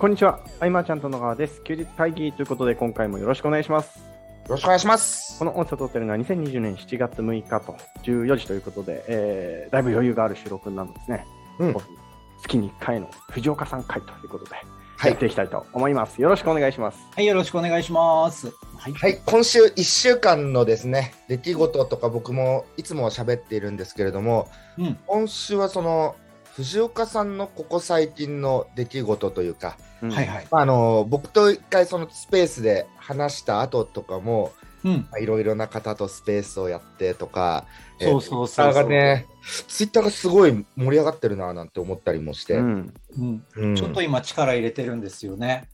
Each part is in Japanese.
こんにちは、あいまちゃんと野川です。休日会議ということで、今回もよろしくお願いします。よろしくお願いします。この音声を撮っているのは2020年7月6日と14時ということで、えーだいぶ余裕がある収録なのですね。うん月に1回の藤岡さん会ということで、はいやっていきたいと思います。よろしくお願いします。はい、よろしくお願いします。はい。はい、今週1週間のですね、出来事とか僕もいつもは喋っているんですけれども、うん。今週はその藤岡さんのここ最近の出来事というか、うん。はいはい。まあ、あの僕と一回そのスペースで話した後とかも、いろいろな方とスペースをやってとか、そうそうツイッタそうそうーがね、ツイッターがすごい盛り上がってるななんて思ったりもして、うん。うん。うん。ちょっと今力入れてるんですよね。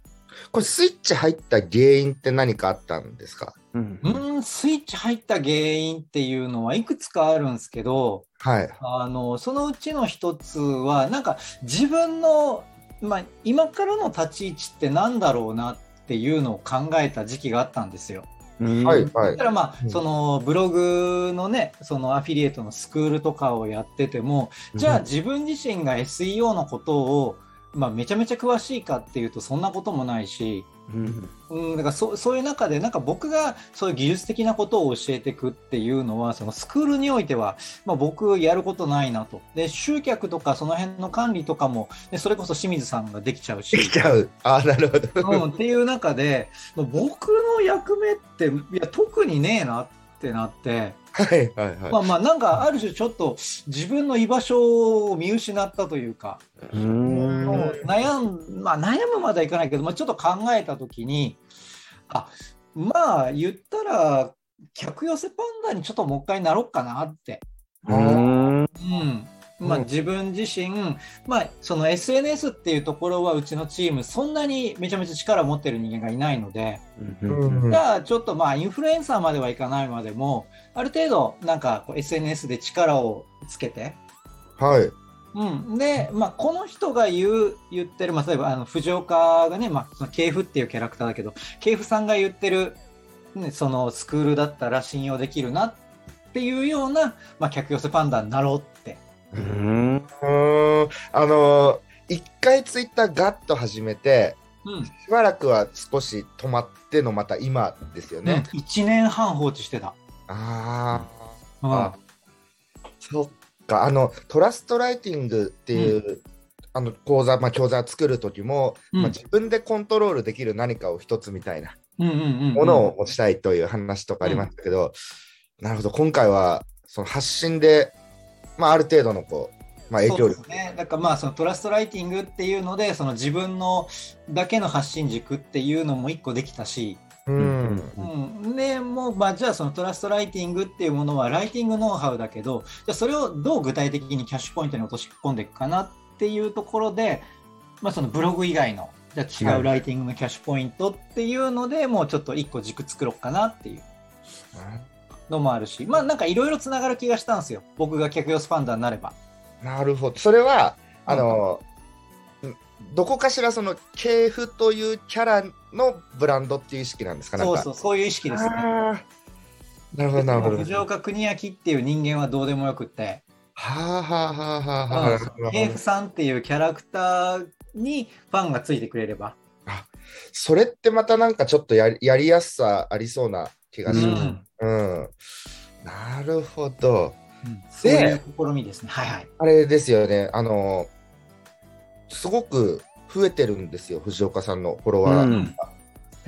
これスイッチ入った原因って何かあったんですか？うんうん、スイッチ入った原因っていうのはいくつかあるんですけど、はい。あの、そのうちの一つは、なんか自分の、まあ、今からの立ち位置ってなんだろうなっていうのを考えた時期があったんですよ。うんはい、はいだか。らまあ、うんそのブログのね、そのアフィリエイトのスクールとかをやってても、じゃあ自分自身が SEO のことを、まあ、めちゃめちゃ詳しいかっていうとそんなこともないし、うんうん、だからそそういう中でなんか僕がそういう技術的なことを教えていくっていうのはそのスクールにおいては、まあ、僕やることないなとで集客とかその辺の管理とかもでそれこそ清水さんができちゃうしできちゃう。ああ、なるほど。うん、っていう中でまあ僕の役目っていや特にねえなってなって。はい、はい、はい。まあまあなんかある種ちょっと自分の居場所を見失ったというか、うんもう悩ん、まあ悩むまではいかないけど、まあちょっと考えたときに、あ、まあ言ったら、客寄せパンダにちょっともう一回なろうかなって。うんうん。まあうん自分自身、まあその SNS っていうところはうちのチームそんなにめちゃめちゃ力を持ってる人間がいないので、うんじゃあちょっとまあインフルエンサーまではいかないまでも、ある程度なんかこう SNS で力をつけて、はい。うん、で、まあ、この人が言う言ってる、まあ、例えばあの藤岡がね、まあ、その系譜っていうキャラクターだけど系譜さんが言ってる、ね、そのスクールだったら信用できるなっていうような、まあ、客寄せパンダになろうって。うんうーん。あのー、一回ツイッターガッと始めて、うん。しばらくは少し止まってのまた今ですよね。うん、1年半放置してた。あうん。あ、そっか。あの、トラストライティングっていう、あの講座、まあ、教材を作る時も、うん。まあ、自分でコントロールできる何かを一つみたいなうんうんうんうん。ものを持ちたいという話とかありましたけど、なるほど、今回はその発信で、まあ、ある程度のこう、まあ、影響力。ね。だからまあそのトラストライティングっていうのでその自分のだけの発信軸っていうのも一個できたし、うん。うん、でもう、まあ、じゃあそのトラストライティングっていうものはライティングノウハウだけどじゃあそれをどう具体的にキャッシュポイントに落とし込んでいくかなっていうところで、まあ、そのブログ以外のじゃあ違うライティングのキャッシュポイントっていうので、もうちょっと一個軸作ろうかなっていうのもあるしまあなんかいろいろつながる気がしたんですよ僕が客寄せファンダーになれば。なるほど、それは、あの、どこかしらその系譜というキャラのブランドっていう意識なんですか？そうそうそういう意識ですね。なるほど、なるほど。藤岡邦明っていう人間はどうでもよくって。はあはあはあはあはあなるほどケイフさんっていうキャラクターにファンがついてくれれば。それってまたなんかちょっとやりやりやすさありそうな気がします。うんうん。なるほど。そういう試みですね。はいはい。あれですよね、あの、すごく増えてるんですよ、藤岡さんのフォロワー。うん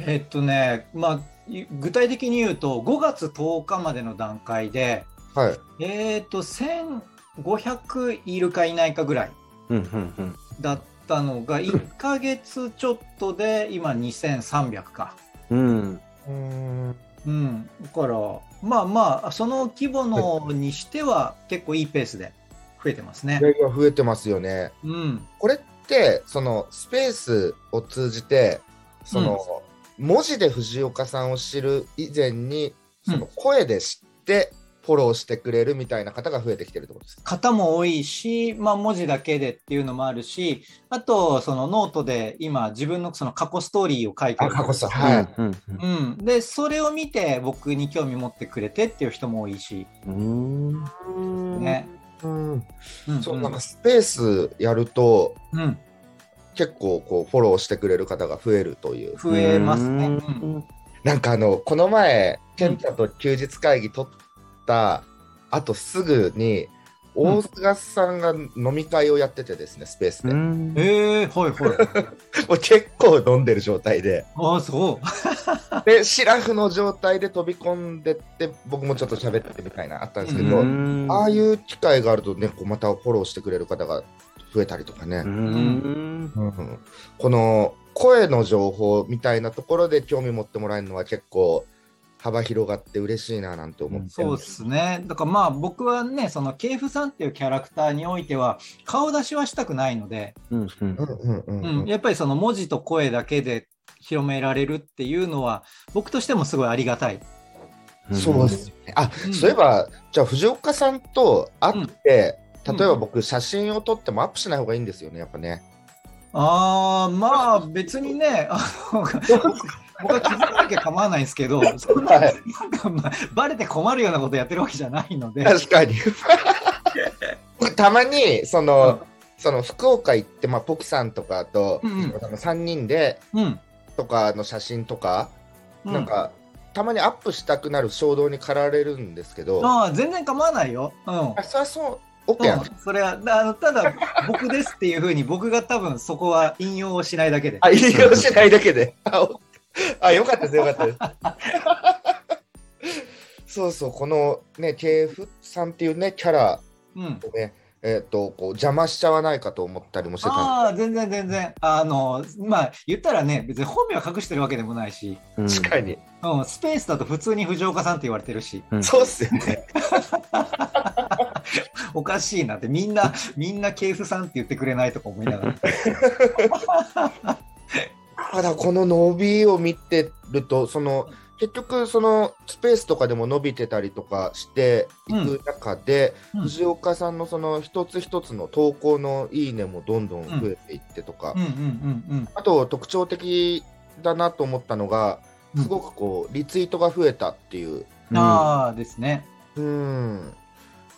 えっとね、まあ、い具体的に言うと、5月10日までの段階で、はい。えっと、1500いるかいないかぐらいうんうんだったのが、1ヶ月ちょっとで今2300か。うんうん。うん。だから、まあまあ、その規模のにしては結構いいペースで増えてますね増えてますよね。うん。これって、そのスペースを通じて、その、文字で藤岡さんを知る以前に、その声で知って、フォローしてくれるみたいな方が増えてきてるってことですか？方も多いし、まあ、文字だけでっていうのもあるし、あと、そのノートで今、自分のその過去ストーリーを書いてる。過去さ、うんはい。うんうん。で、それを見て僕に興味持ってくれてっていう人も多いし、うんうんね。うんうん、そうなんかスペースやるとうん。結構こうフォローしてくれる方が増えるという。増えますね。ううんんなんかあの、この前、健太と休日会議取った後すぐに、大菅さんが飲み会をやっててですね、スペースで。もうんえー、はいはい。う結構飲んでる状態で。ああ、そう。で、シラフの状態で飛び込んでって、僕もちょっと喋ってみたいなあったんですけど、うんああいう機会があるとね、こうまたフォローしてくれる方が増えたりとかね。うんうんこの声の情報みたいなところで興味持ってもらえるのは結構幅広がって嬉しいななんて思ってそうですね。だからまあ僕はね、そのケイフさんっていうキャラクターにおいては顔出しはしたくないので、うんうんうんうんうんうん、やっぱりその文字と声だけで広められるっていうのは僕としてもすごいありがたい。そうですね。あ、うんそういえば、じゃあ藤岡さんと会って、うん例えば僕、写真を撮ってもアップしない方がいいんですよね、やっぱね。ああ、まあ別にね、あの僕僕は気づかなきゃ構わないんですけど、そんなはいなんかまあバレて困るようなことやってるわけじゃないので。確かに。僕たまに、その、その福岡行って、まあ、ポキさんとかと、うんうん藤岡さんの3人でうん。とかの写真とか、うんなんか、たまにアップしたくなる衝動に駆られるんですけど、ああ、全然構わないよ。うん。あそれはそう、それはあのただ僕ですっていうふうに僕が多分そこは引用をしないだけで。あ、引用しないだけで。あ、よかったです、よかったです。そうそう、このね、KF さんっていうね、キャラうん。えっ、と、こう邪魔しちゃわないかと思ったりもしてた。んああ全然全然。あのまあ言ったらね別に本名は隠してるわけでもないし、うん。で、確かに。うん、スペースだと普通に藤岡さんって言われてるし。うん。そうっすよね。おかしいなって。みんなみんなケーフさんって言ってくれないとか思いながら。ただ、この伸びを見てると、その、結局、そのスペースとかでも伸びてたりとかしていく中で、うん。藤岡さんのその一つ一つの投稿のいいねもどんどん増えていってとか、うんうんうんあと特徴的だなと思ったのが、うん。すごくこうリツイートが増えたっていう、ああですね。うん、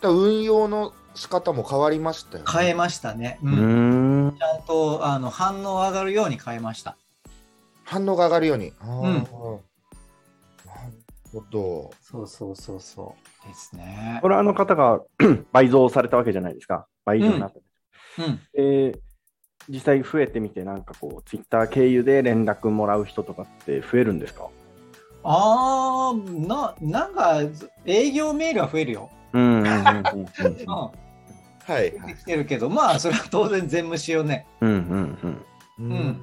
だ運用の仕方も変わりましたよ、ね。変えましたね。ううんん。ちゃんとあの反応上がるように変えました。反応が上がるように。うんほど。そうそうそうそうですねこ。れはあの方が 倍増されたわけじゃないですか。倍増になった。うん。えー実際増えてみて、なんかこう、ツイッター経由で連絡もらう人とかって増えるんですか？ああななんか営業メールは増えるよ。うん。はい。出てきてるけど、まあそれは当然全無視よね。うんうんうんうん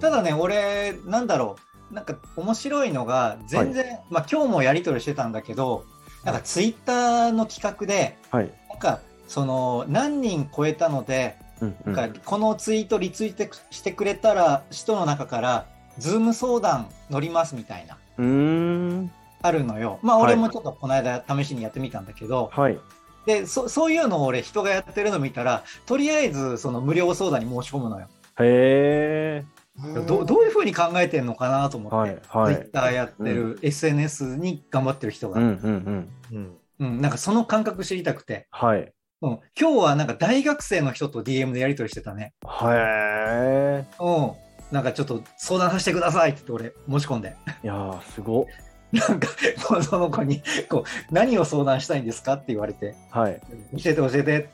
ただね、俺、なんだろう、なんか面白いのが、全然、まあ今日もやり取りしてたんだけど、なんかツイッターの企画で、はい。なんかその何人超えたので、うんうんなんかこのツイートリツイートしてくれたら、人の中から、ズーム相談乗りますみたいな、うーん。あるのよ。まあはい俺もちょっとこの間試しにやってみたんだけど、はい。でそそういうのを俺人がやってるの見たら、とりあえずその無料相談に申し込むのよ。へえ。どどういうふうに考えてんのかなと思って。はい。はい。Twitter やってる、SNS に頑張ってる人が、ううんんうんうん。なんかその感覚知りたくて、はい。うん、今日はなんか大学生の人と DM でやり取りしてたね。へえ。うん、なんかちょっと相談させてくださいって言って俺申し込んで、いやー、すごっ。なんかもう その子にこう何を相談したいんですかって言われて、はい。教えて教えてって。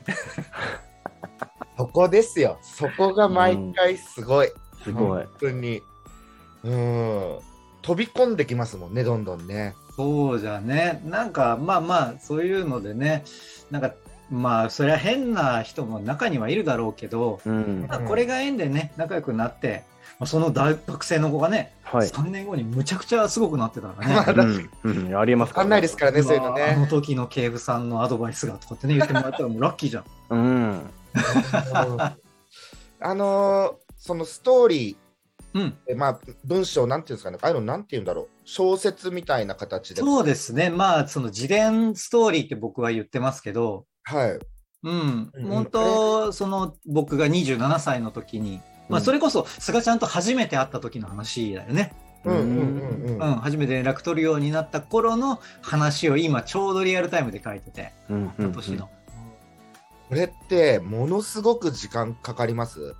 そこですよ。そこが毎回すごい。すごい。本当に。うん。飛び込んできますもんね、どんどんね。そうじゃね、なんかまあまあそういうのでね、なんかまあそりゃ変な人も中にはいるだろうけど、うん。まあこれが縁でね仲良くなって、まあ、その大学生の子がね、はい。3年後にむちゃくちゃすごくなってたからね。まあうん。うん。ありえますわかんないですからね、そういうのうわあのね。時の警部さんのアドバイスがとかってね言ってもらったらもうラッキーじゃん。うん。あのーそのストーリうん、ーえ、まあ、文章なんていうんですかね、ああいうのなんていうんだろう、小説みたいな形で。そうですね。まあその自伝ストーリーって僕は言ってますけど、はい。うん、うん本当その僕が27歳の時に、まあそれこそ菅ちゃんと初めて会った時の話だよね。うんうんうんうん。うん、初めて連絡取るようになった頃の話を今ちょうどリアルタイムで書いてて、うん。うん今年の。これって、ものすごく時間かかります？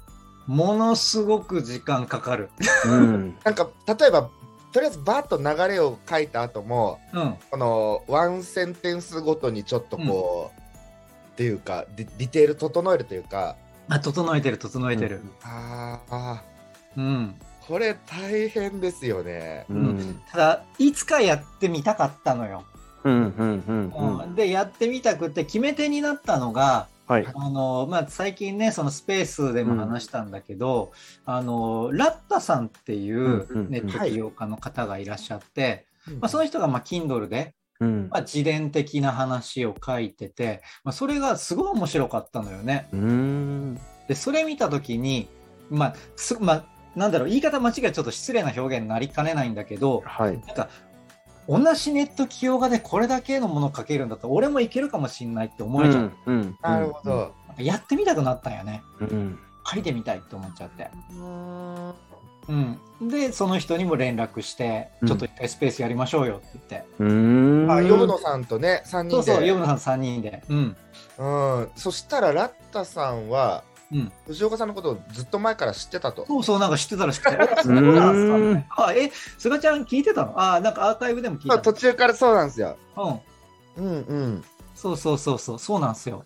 ものすごく時間かかる。うん。なんか例えばとりあえずバーッと流れを書いた後もうん。このワンセンテンスごとにちょっとこう、っていうかディディテール整えるというかあ、整えてる、整えてる。あーあうん。ーこれ大変ですよね。うん。ただ、いつかやってみたかったのよ。うん。うん。うん。うんで、やってみたくて、決め手になったのが、はい。あのまあ、最近ね、そのスペースでも話したんだけど、あのラッタさんっていううんうんネット起業家の方がいらっしゃって、まあ、その人がまあ Kindle で、うんま。あ、自伝的な話を書いてて、まあ、それがすごい面白かったのよね。うん。で、それ見たときに、まあ、すまあ、なんだろう、言い方間違いちょっと失礼な表現になりかねないんだけど、はい。なんか、同じネット起業家でこれだけのものを書けるんだったら、俺もいけるかもしんないって思えちゃう。うん。なるほど。やってみたくなったんよね。うん。書いてみたいって思っちゃって。うんうん。で、その人にも連絡して、うんちょっと一回スペースやりましょうよって言って。うん。あ、ヨブノさんとね、3人で。そうそう、ヨブノさん3人で。うん。うん。そしたら、ラッタさんは、うん。藤岡さんのことをずっと前から知ってたと。そうそう、なんか知ってたら知ってた。あ そうなんですかあ、え、菅ちゃん聞いてたの？あ、なんかアーカイブでも聞いまあ、た途中からそうなんですよ。の。うん。うんうん。そうそうそうそう、そうなんですよ。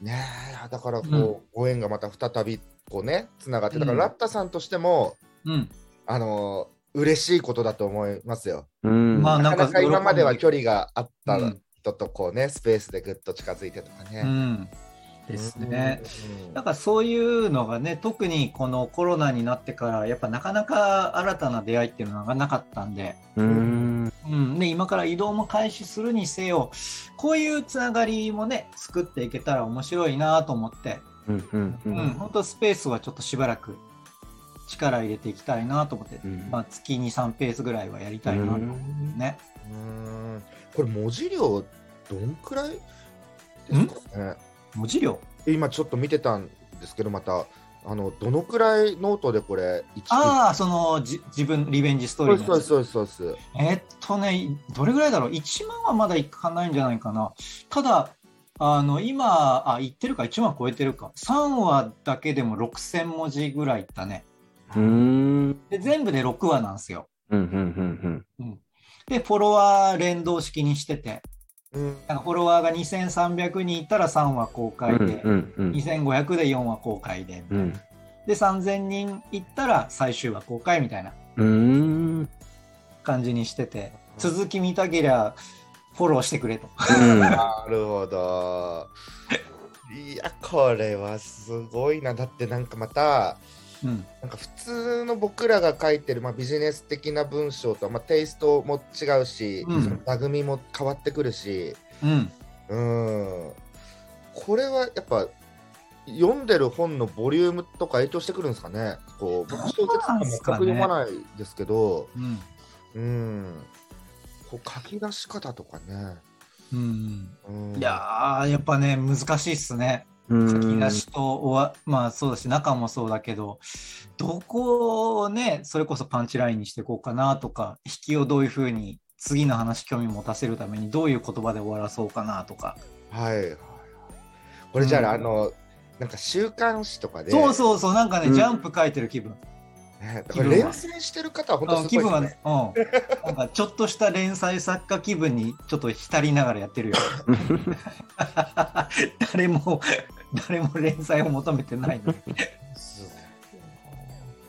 ねえ、だからこう、うんご縁がまた再びこうね、つながって、だかうんらラッタさんとしても、うん。あのー嬉しいことだと思いますよ。うん。まあなかなか今までは距離。離があったうん人とこうね、スペースでぐっと近づいてとかね。うん。ですね。うんだからそういうのがね、特にこのコロナになってから、やっぱなかなか新たな出会いっていうのがなかったんで、うん。うん、で今から移動も開始するにせよ、こういうつながりもね、作っていけたら面白いなと思って、うん。うん。ううんん、本当スペースはちょっとしばらく力入れていきたいなと思って、うんまあ、月2、3ペースぐらいはやりたいなと思ってね。うんこれ文字量どんくらいですかね？文字量今ちょっと見てたんですけどまたあのどのくらいノートでこれ1ああ、そのじ自分、リベンジストーリーそうそうそうそうそうえっとね、どれぐらいだろう ?1 万はまだいかないんじゃないかな。ただ、あの、今、あ、言ってるか、1万超えてるか。3話だけでも6000文字ぐらいいったね。うん。で、全部で6話なんですよ。うん。うん。うん。で、フォロワー連動式にしてて、うんなんかフォロワーが2300人いったら3話公開で、うん。うん。2500で4話公開で、うん。で、3000人いったら最終話公開みたいなうん。感じにしてて、続き見たけりゃ、フォローしてくれと。なるほどいやこれはすごいなだってなんかまたうん。なんか普通の僕らが書いてる、まあ、ビジネス的な文章とは、まあ、テイストも違うし、うんその座組も変わってくるしうん。うんこれはやっぱ読んでる本のボリュームとか影響してくるんですかね？こう僕小説とか全く読まないですけどこう書き出し方とかね、うん。うん、いやー、やっぱね、難しいっすね。うん。書き出しとおわ、まあそうだし、中もそうだけど、どこをね、それこそパンチラインにしていこうかなとか、引きをどういうふうに、次の話興味持たせるためにどういう言葉で終わらそうかなとか。はいこれじゃあ、うんあのなんか週刊誌とかでそうそうそう、なんかね、うんジャンプ書いてる気分。ね、だから連載してる方は本当すうん気分はうん。なんかちょっとした連載作家気分にちょっと浸りながらやってるよ。誰も、誰も連載を求めてないのに。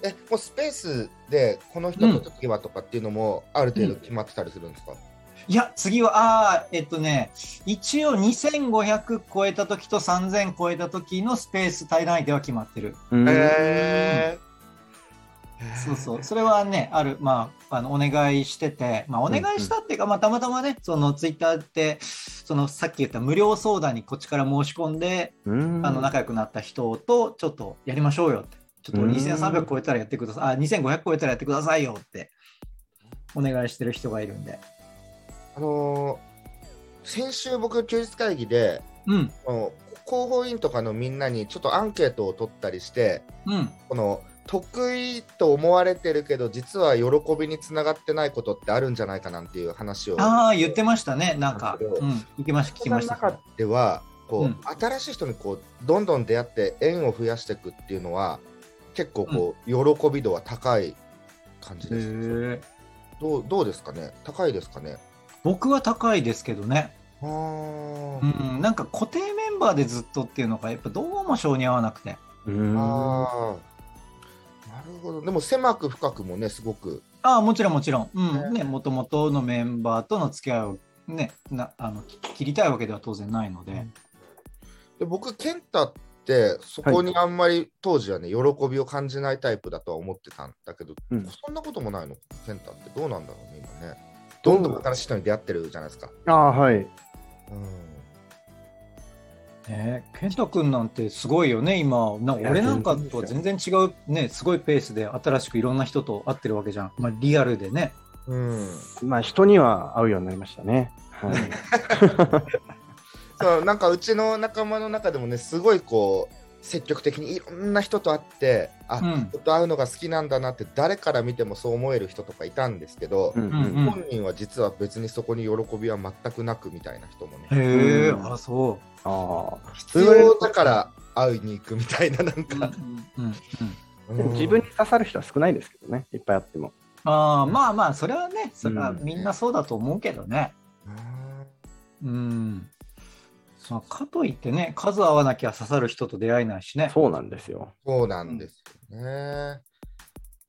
えもうスペースでこの人と次はとかっていうのもある程度決まってたりするんですか、いや、次は、ああ、えっとね、一応2500超えた時と3000超えた時のスペース対談相手は決まってる。うん。へーそうそう。それはね、ある、まあ、あの、お願いしてて、まあ、お願いしたっていうか、まあ、たまたまね、そのツイッターって、そのさっき言った無料相談にこっちから申し込んで、うん。あの、仲良くなった人と、ちょっとやりましょうよって。ちょっとうん2300超えたらやってください。あ、2500超えたらやってくださいよって、お願いしてる人がいるんで。あのー先週僕休日会議でうん、広報員とかのみんなにちょっとアンケートを取ったりしてうん、この得意と思われてるけど実は喜びにつながってないことってあるんじゃないかなんていう話を。ああ、言ってましたね、なんか。う。うん。ん、聞きました、聞きました。ではこう、うん。新しい人にこうどんどん出会って縁を増やしていくっていうのは結構こう、喜び度は高い感じです。どうどうですかね？高いですかね？僕は高いですけどね、うん、なんか固定メンバーでずっとっていうのがやっぱどうも性に合わなくて。うーん。あー。なるほど。でも狭く深くもねすごく。ああもちろんもちろん、うねん。ね、もともとのメンバーとの付き合いを、ね、なあのき切りたいわけでは当然ないので、で僕健太ってそこにあんまり当時はね喜びを感じないタイプだとは思ってたんだけど、うん。そんなこともないの？健太ってどうなんだろうね今ね。どんどん新しい人に出会ってるじゃないですか、ああはい。うん、ね、健太君なんてすごいよね、今、な俺なんかとは全然違う、ね、すごいペースで新しくいろんな人と会ってるわけじゃん、まあ、リアルでね。うん、まあ人には会うようになりましたね。はい。そうなんかうちの仲間の中でもねすごいこう積極的にいろんな人と会ってあ、うん。人と会うのが好きなんだなって誰から見てもそう思える人とかいたんですけど、うんうんうん。本人は実は別にそこに喜びは全くなくみたいな人もね。へえ、うん。あ、そああ必要だから会いに行くみたいななんか、うんうんうんでも自分に刺さる人は少ないですけどねいっぱいあっても。ああまあまあ、それはね、それはうん。みんなそうだと思うけどね。うんうん。まあ、かといってね、数合わなきゃ刺さる人と出会えないしね。そうなんですよ。そうなんですよね、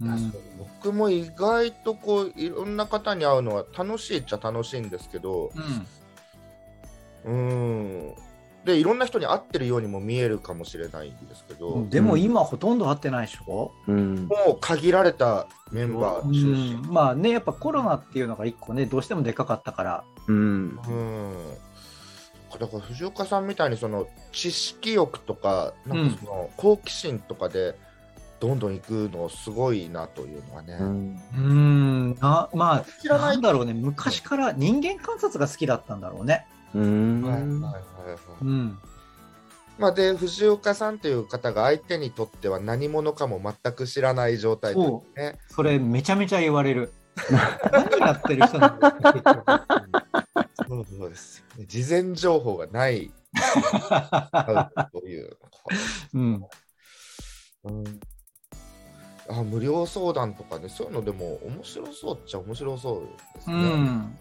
うん。僕も意外とこういろんな方に会うのは楽しいっちゃ楽しいんですけどうん。うん。でいろんな人に会ってるようにも見えるかもしれないんですけど、でも今ほとんど会ってないでしょ、うん。もう限られたメンバーう中心ん、まあねやっぱコロナっていうのが一個ねどうしてもでかかったから。うん。うんだから藤岡さんみたいにその知識欲とかなんかその好奇心とかでどんどん行くのすごいなというのはね、うん。うん。なまあ知らなないんだろうね。昔から人間観察が好きだったんだろうね。うん。はいはいはいはいうん。まあ、で藤岡さんという方が相手にとっては何者かも全く知らない状態でそね。それめちゃめちゃ言われる。何やってる人なんだろう。結局そうです事前情報がない。という、うん。うん。あ無料相談とかねそういうのでも面白そうっちゃ面白そうですうね。ん。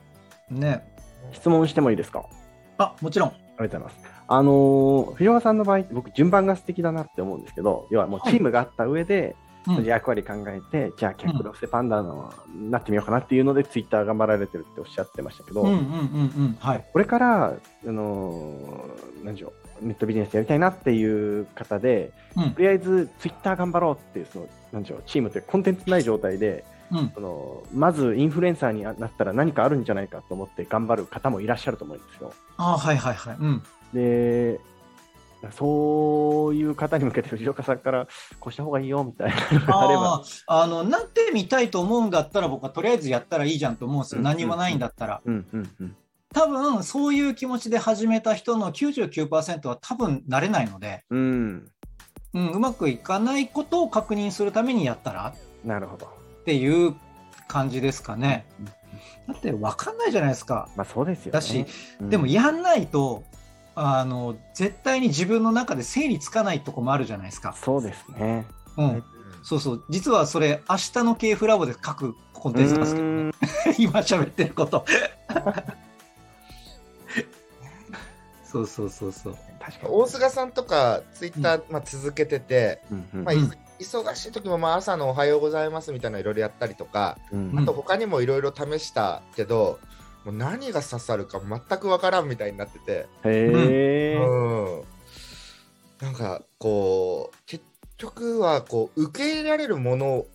ね。質問してもいいですか？あもちろん。ありがとうございます。あのー藤岡さんの場合、僕、順番が素敵だなって思うんですけど、要はもうチームがあった上で、うん。役割考えて、じゃあ、キャックロステパンダのなってみようかなっていうので、ツイッター頑張られてるっておっしゃってましたけど、これから、あのー何でしょう、ネットビジネスやりたいなっていう方で、うん。とりあえずツイッター頑張ろうっていう、その何でしょう、チームってコンテンツない状態で、うん。そのまずインフルエンサーになったら何かあるんじゃないかと思って頑張る方もいらっしゃると思うんですよ。あはいはいはい。うん。で、そういう方に向けて藤岡さんからこうした方がいいよみたいなのがあればあ。あのなってみたいと思うんだったら僕はとりあえずやったらいいじゃんと思うんですよ、うん何もないんだったら。多分そういう気持ちで始めた人の99%は多分なれないので、うん。うん、うまくいかないことを確認するためにやったらなるほど。っていう感じですかねだって分かんないじゃないですかまあそうですよね。だし、うんでもやんないとあの絶対に自分の中で整理つかないとこもあるじゃないですか、そうですね。うん、そうそう。実はそれ明日の系フラボで書くコンテンツなんですけどね。今喋ってること。そうそうそうそう。確かに。大菅さんとかツイッター、まあ、続けてて、うんうんまあ、いうん忙しい時もまあ朝のおはようございますみたいなのいろいろやったりとか、うん。あと他にもいろいろ試したけど、もう何が刺さるか全くわからんみたいになってて、へえ。うん、なんかこう結局はこう受け入れられるもの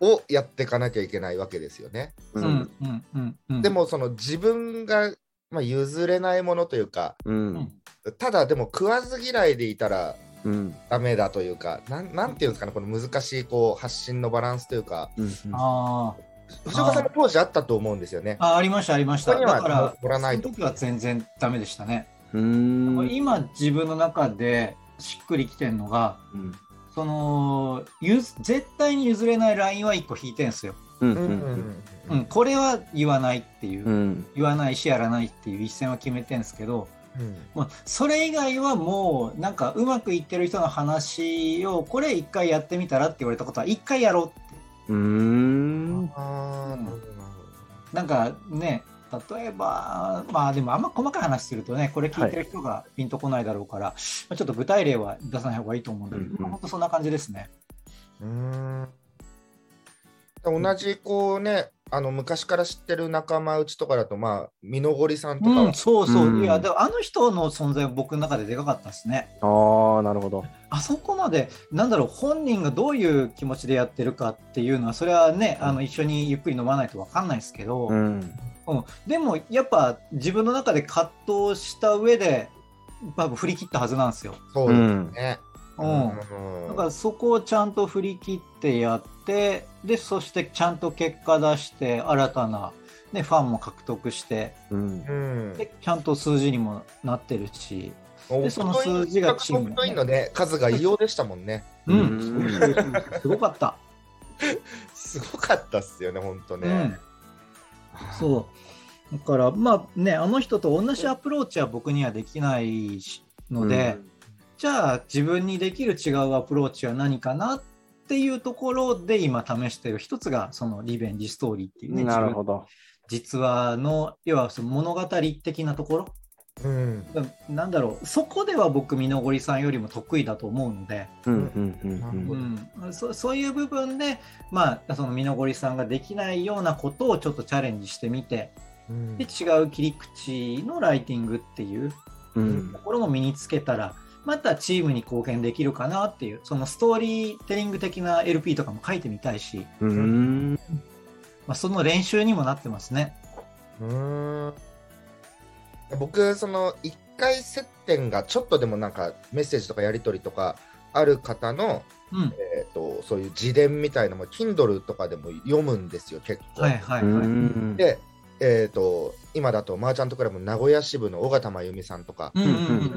をやっていかなきゃいけないわけですよね。ううん。ん。うん。うん。うん。でもその自分が、まあ、譲れないものというかううん。んただでも食わず嫌いでいたらうん。ダメだというかなんなんていうんですかねこの難しいこう発信のバランスというか。うん。あ藤岡さんも当時あったと思うんですよね。あありましたありました。ここにはだから乗らないと。その時は全然ダメでしたね、うん。今自分の中でしっくりきてるのがうん。そのゆず絶対に譲れないラインは1個引いてんすよ、うんううんうんうん。ん、これは言わないっていう、うん。言わないしやらないっていう一線は決めてんすけどうん。まあ、それ以外はもうなんかうまくいってる人の話をこれ一回やってみたらって言われたことは一回やろうってうーん。あなんかね例えばまあでもあんま細かい話するとねこれ聞いてる人がピンとこないだろうから、まあ、ちょっと具体例は出さない方がいいと思うんだけど、うんうんまあ、本当そんな感じですね。うーん。同じこうね、あの昔から知ってる仲間内とかだと、まあ、美濃堀さんとかは、うん、そうそう、うんいやでもあの人の存在は僕の中ででかかったですね。ああ、なるほど。あそこまでなんだろう本人がどういう気持ちでやってるかっていうのはそれはね、あの一緒にゆっくり飲まないと分かんないですけど、うん。うん、でもやっぱ自分の中で葛藤した上で多分振り切ったはずなんですよ。そうですね。うんんだからそこをちゃんと振り切ってやってでそしてちゃんと結果出して新たな、ね、ファンも獲得してうん。うんでちゃんと数字にもなってるし、おでその数字がチームにソフトインのね、数が異様でしたもんね。うんすごかった。すごかったっすよね、本当ね。うんそうだからまあねあの人と同じアプローチは僕にはできないしので、じゃあ自分にできる違うアプローチは何かなっていうところで今試している一つがそのリベンジストーリーっていううんねなるほど。実話の要はその物語的なところ。うん。なんだろうそこでは僕美濃りさんよりも得意だと思うので、うんうんうんうん、そそういう部分でまあその美濃りさんができないようなことをちょっとチャレンジしてみてうん。で違う切り口のライティングっていうところも身につけたらまたチームに貢献できるかなっていうそのストーリーテリング的な LP とかも書いてみたいし、うん。まあ、その練習にもなってますね。うーん僕、その1回接点がちょっとでもなんかメッセージとかやり取りとかある方の、うん、えー、とそういう自伝みたいなのも Kindle とかでも読むんですよ、結構。はいはいはい。うん。で、えー、と今だとマーチャントクラブ名古屋支部の尾形真由美さんとか、うんうん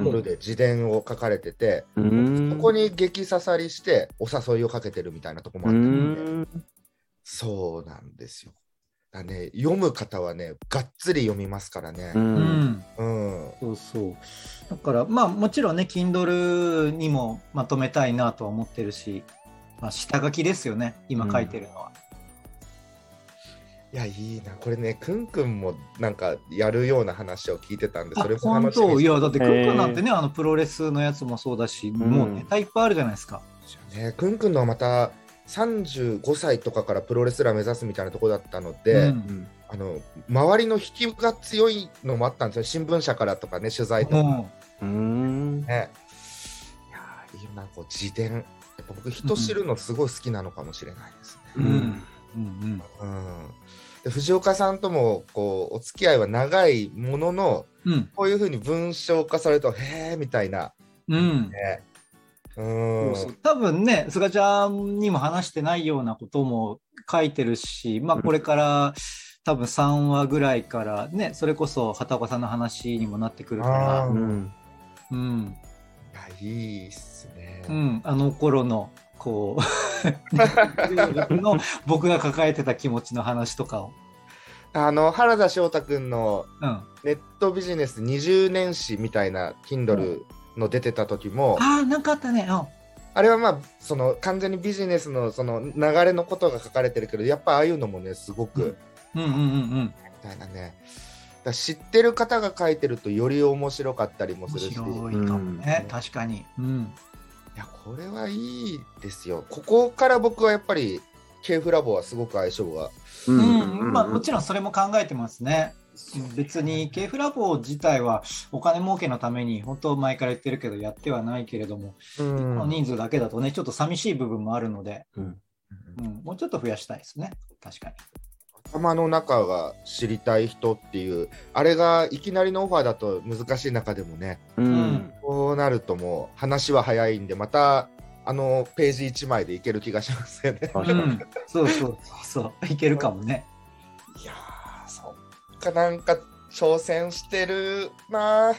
うんで自伝を書かれてて、うん、そこに激刺さりしてお誘いをかけてるみたいなとこもあうったので、ん。そうなんですよ。だね、読む方はね、がっつり読みますからねう。。うんんうん。そうそう。だから、まあもちろんね、Kindle にもまとめたいなとは思ってるし、まあ、下書きですよね、今書いてるのは。いや、いいな。これね、くんくんもなんかやるような話を聞いてたんで、あそれも本楽しみ当？いや、だって、クへーックなんてね、あのプロレスのやつもそうだし、んもうネタいっぱいあるじゃないですか。ね。くんくんのはまた35歳とかからプロレスラー目指すみたいなとこだったので、うんあの周りの引きが強いのもあったんですよ。新聞社からとかね、取材とかうんうん。ね。いやーいいよな、こう自伝。やっぱ僕、人知るのすごい好きなのかもしれないですね。うんうんうんうんで藤岡さんともこうお付き合いは長いもののうん。こういうふうに文章化されるとへえみたいな、うん。ね、うん。多分ね、菅ちゃんにも話してないようなことも書いてるし、まあ、これから多分3話ぐらいからね、それこそ畑岡さんの話にもなってくるから。うん。いうん、やいいっすね。うん、あの頃の、こう、の僕が抱えてた気持ちの話とかを。あの原田翔太君のうん、ネットビジネス20年史みたいな Kindle の出てた時も、ああ、なんかあったね。うんあれはまあその完全にビジネスのその流れのことが書かれてるけどやっぱああいうのもねすごく、うんうんうんうん。みたいなね知ってる方が書いてるとより面白かったりもす面るし白いかもね、うん確かに。うん。いやこれはいいですよ。ここから僕はやっぱり K フラボはすごく相性が。ううん、まあもちろんそれも考えてますね。別に K フラボ自体はお金儲けのために本当前から言ってるけどやってはないけれども、うん。この人数だけだとねちょっと寂しい部分もあるので、うん。うん、もうちょっと増やしたいですね。確かに。頭の中が知りたい人っていうあれがいきなりのオファーだと難しい中でもね。うん。こうなるともう話は早いんでまたあのページ1枚でいける気がしますよね。うん、そうそうそう。そう。いけるかもね。いやーそっかなんか挑戦してるな。ー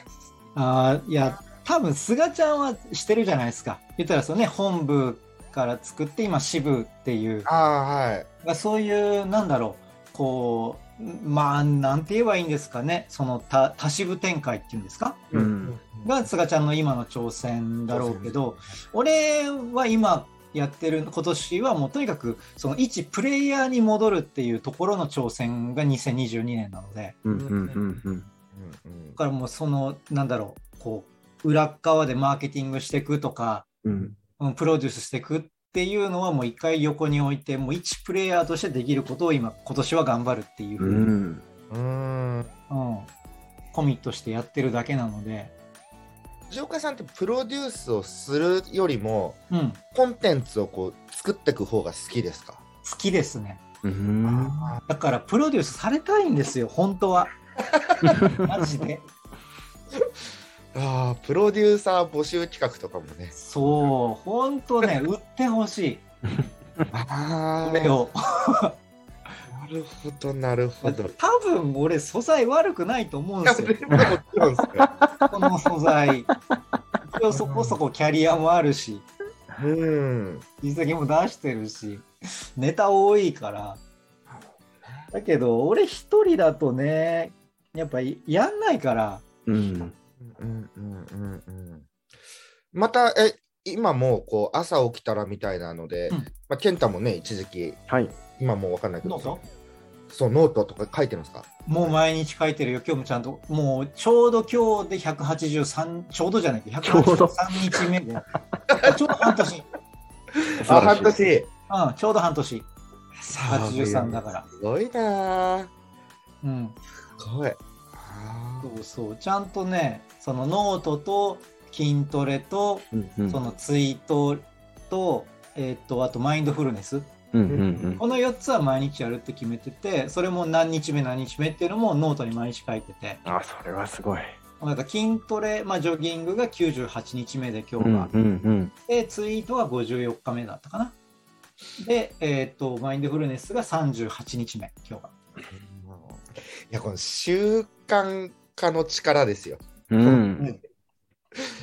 あーいや多分菅ちゃんはしてるじゃないですか。言ったらそうね本部から作って今支部っていう。あーはい。がそういうなんだろう。こまあなんて言えばいいんですかね。その多多支部展開っていうんですか？うんが菅ちゃんの今の挑戦だろうけど俺は今やってる今年はもうとにかくその一プレイヤーに戻るっていうところの挑戦が2022年なので。うんうんうんうん。うんうんだからもうそのなんだろうこう裏側でマーケティングしていくとかうん。うんプロデュースしていくっていうのはもう一回横に置いてもう一プレイヤーとしてできることを今今年は頑張るっていうふううに、んうん。うんコミットしてやってるだけなので、藤岡さんってプロデュースをするよりもうん、コンテンツをこう作っていく方が好きですか、好きですね。うん。だからプロデュースされたいんですよ本当は。マジで。ああプロデューサー募集企画とかもね。そう本当ね売ってほしい。あこれを。なるほどなるほど。多分俺素材悪くないと思うんですよこの素材。一応そこそこキャリアもあるし。うん。実績も出してるし。ネタ多いから。だけど俺一人だとねやっぱりやんないから。うん。うんうんうんうん。またえ今もうこう朝起きたらみたいなので、うん。まあ、健太もね一時期はい今もう分かんないけど。ノート？そうノートとか書いてますか？もう毎日書いてるよ。今日もちゃんと。もうちょうど今日で183ちょうどじゃないけどちょうど。183日目で。ちょうど半年、あ半年。うん、ちょうど半年。83だから。すごいな。ーうん。すごい。あそうそう。ちゃんとねそのノートと筋トレとうんうん。そのツイートと、えっ、とあとマインドフルネスうんうんこの4つは毎日やるって決めててそれも何日目何日目っていうのもノートに毎日書いてて。あそれはすごい。なんか筋トレ、まあ、ジョギングが98日目で今日は、うんうんうん。でツイートが54日目だったかな。で、えっとマインドフルネスが38日目今日がーいやこの習慣化の力ですようん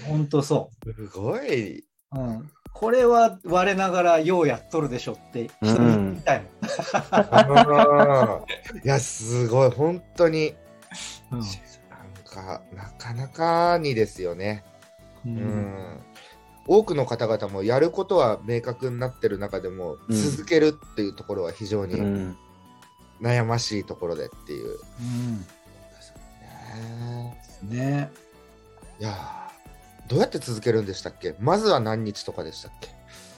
ほんとそすごいう、うん、これは我ながらようやっとるでしょって人に言いたいあー。いやすごい本当に。もん、なんかなかなかにですよね。うん。うん。多くの方々もやることは明確になってる中でも、うん。続けるっていうところは非常にうん。悩ましいところでっていう。うん。ね。ね。いやーどうやって続けるんでしたっけ？まずは何日とかでしたっけ？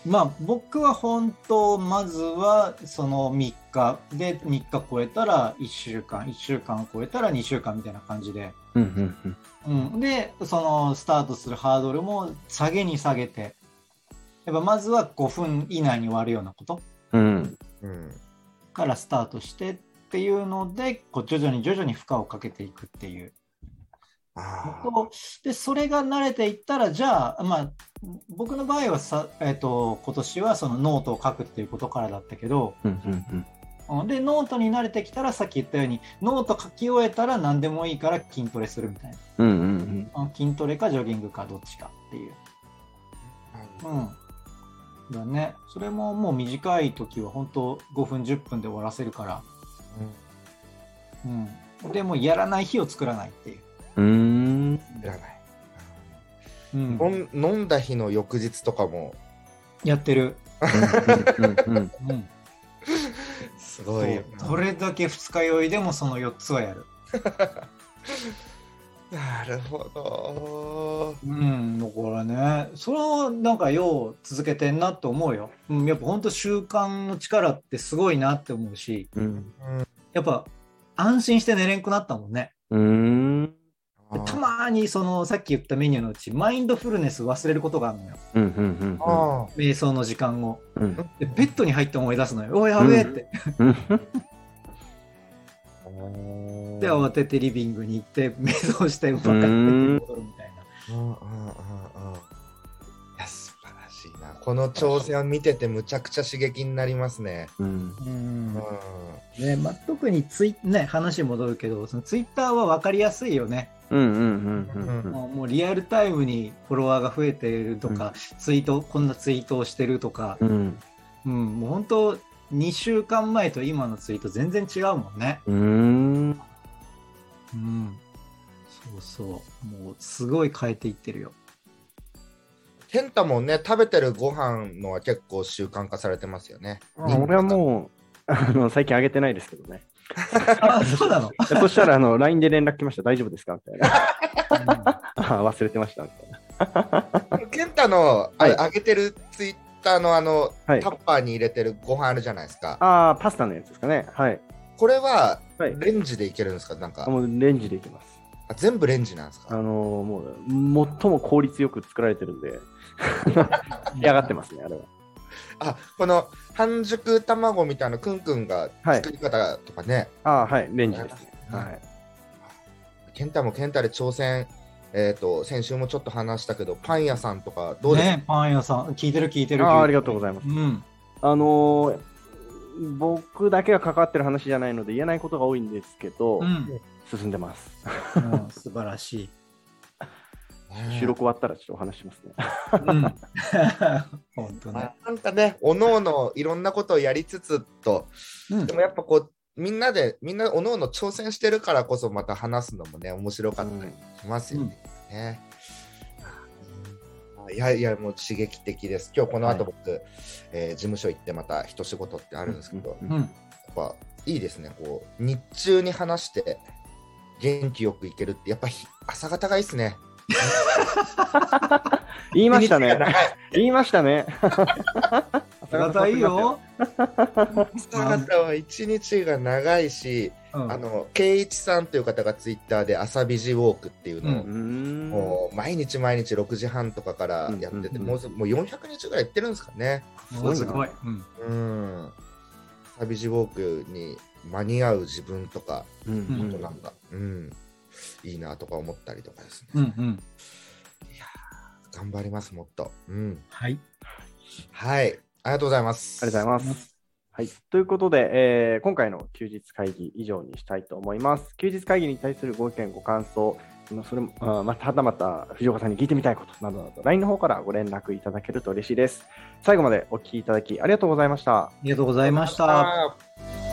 まあ僕は本当まずはその3日。で3日超えたら1週間。1週間超えたら2週間みたいな感じで、うんうんうん。うん、でそのスタートするハードルも下げに下げて。やっぱまずは5分以内に終わるようなこと。うん。うん。からスタートしてっていうのでこう徐々に徐々に負荷をかけていくっていうでそれが慣れていったらじゃあ、まあ、僕の場合はさ、えっと今年はそのノートを書くっていうことからだったけどうんうんうん。うんでノートに慣れてきたらさっき言ったようにノート書き終えたら何でもいいから筋トレするみたいな。うんうんうん。筋トレかジョギングかどっちかっていう。うん。だね、それももう短い時は本当5分10分で終わらせるから、うん、でもうやらない日を作らないっていう、うん。うんいらない、うん。飲んだ日の翌日とかも。やってる、うんうんうん、すごいどれだけ二日酔いでもその4つはやる、なるほど。うん、だからね。それをなんかよう続けてんなって思うよ、うん、やっぱ本当習慣の力ってすごいなって思うし。うん。やっぱ安心して寝れんくなったもんね。うん。でたまーにそのさっき言ったメニューのうちマインドフルネス忘れることがあるのよ。うんうんうんあ瞑想の時間を。うん。でベッドに入って思い出すのよ。おやべえって、うん。ーで慌ててリビングに行って瞑想してバカって戻るみたいなこの挑戦を見ててむちゃくちゃ刺激になりますね、ううんうんんねまあ、特にツイ、ね、話戻るけどそのツイッターは分かりやすいよね、うんうんうんうんもうもうリアルタイムにフォロワーが増えてるとか、ツイートこんなツイートをしてるとか、うんうん、もう本当2週間前と今のツイート全然違うもんね。うーん。うん。そうそう。もうすごい変えていってるよ。健太もね、食べてるご飯のは結構習慣化されてますよね。あ俺はもう、あの最近あげてないですけどね。あ、そうなの？そしたら、あの、LINE で連絡来ました。大丈夫ですか？みたいな。あ忘れてました。みたいな。健太の、あはいげてるツイッターのあの、はいタッパーに入れてるご飯あるじゃないですか。ああ、パスタのやつですかね。はい。これははい。レンジでいけるんですか？なんかもうレンジでいきます。あ全部レンジなんですか？あのーもう、最も効率よく作られてるんで、仕上がってますね、あれは。あこの半熟卵みたいなくんくんがはい作り方とかね、ああ、はい、レンジですね。はい。健太も健太で挑戦、えっ、と、先週もちょっと話したけど、パン屋さんとかどうですか、ねパン屋さん、聞いてる聞いてる。ああありがとうごいざいます。うん。あのー僕だけが関わってる話じゃないので言えないことが多いんですけど、うん。進んでます。うん素晴らしい。ね 収録終わったらちょっとお話しますね。うん。本当ね。あなんかね、おのおのいろんなことをやりつつと、うんでもやっぱこう、みんなで、みんなおのおの挑戦してるからこそまた話すのもね、面白かったりしますよね。ねいやいや、もう刺激的です。今日この後僕、えー事務所行ってまた一仕事ってあるんですけど、うんうん。やっぱいいですね、こう日中に話して元気よくいけるって、やっぱひ朝方がいいですね。言いましたね。言いましたね。朝方いいよ。朝方は一日が長いし、うんあの、圭一さんという方がツイッターで朝ビジウォークっていうのを、うーん。もう毎日毎日6時半とかからやってて、うんもうすもう400日ぐらい行ってるんですかね。すごい。うん。うん。朝ビジウォークに間に合う自分とか、うんなんか、うん、いいなとか思ったりとかですね。うんうん。頑張ります、もっと。うん。はい。はい。ありがとうございます。ありがとうございます。はい、ということで、えー今回の休日会議以上にしたいと思います。休日会議に対するご意見、ご感想、まあそれもあまたはたまた藤岡さんに聞いてみたいことなどなど、LINE の方からご連絡いただけると嬉しいです。最後までお聞きいただきありがとうございました。ありがとうございました。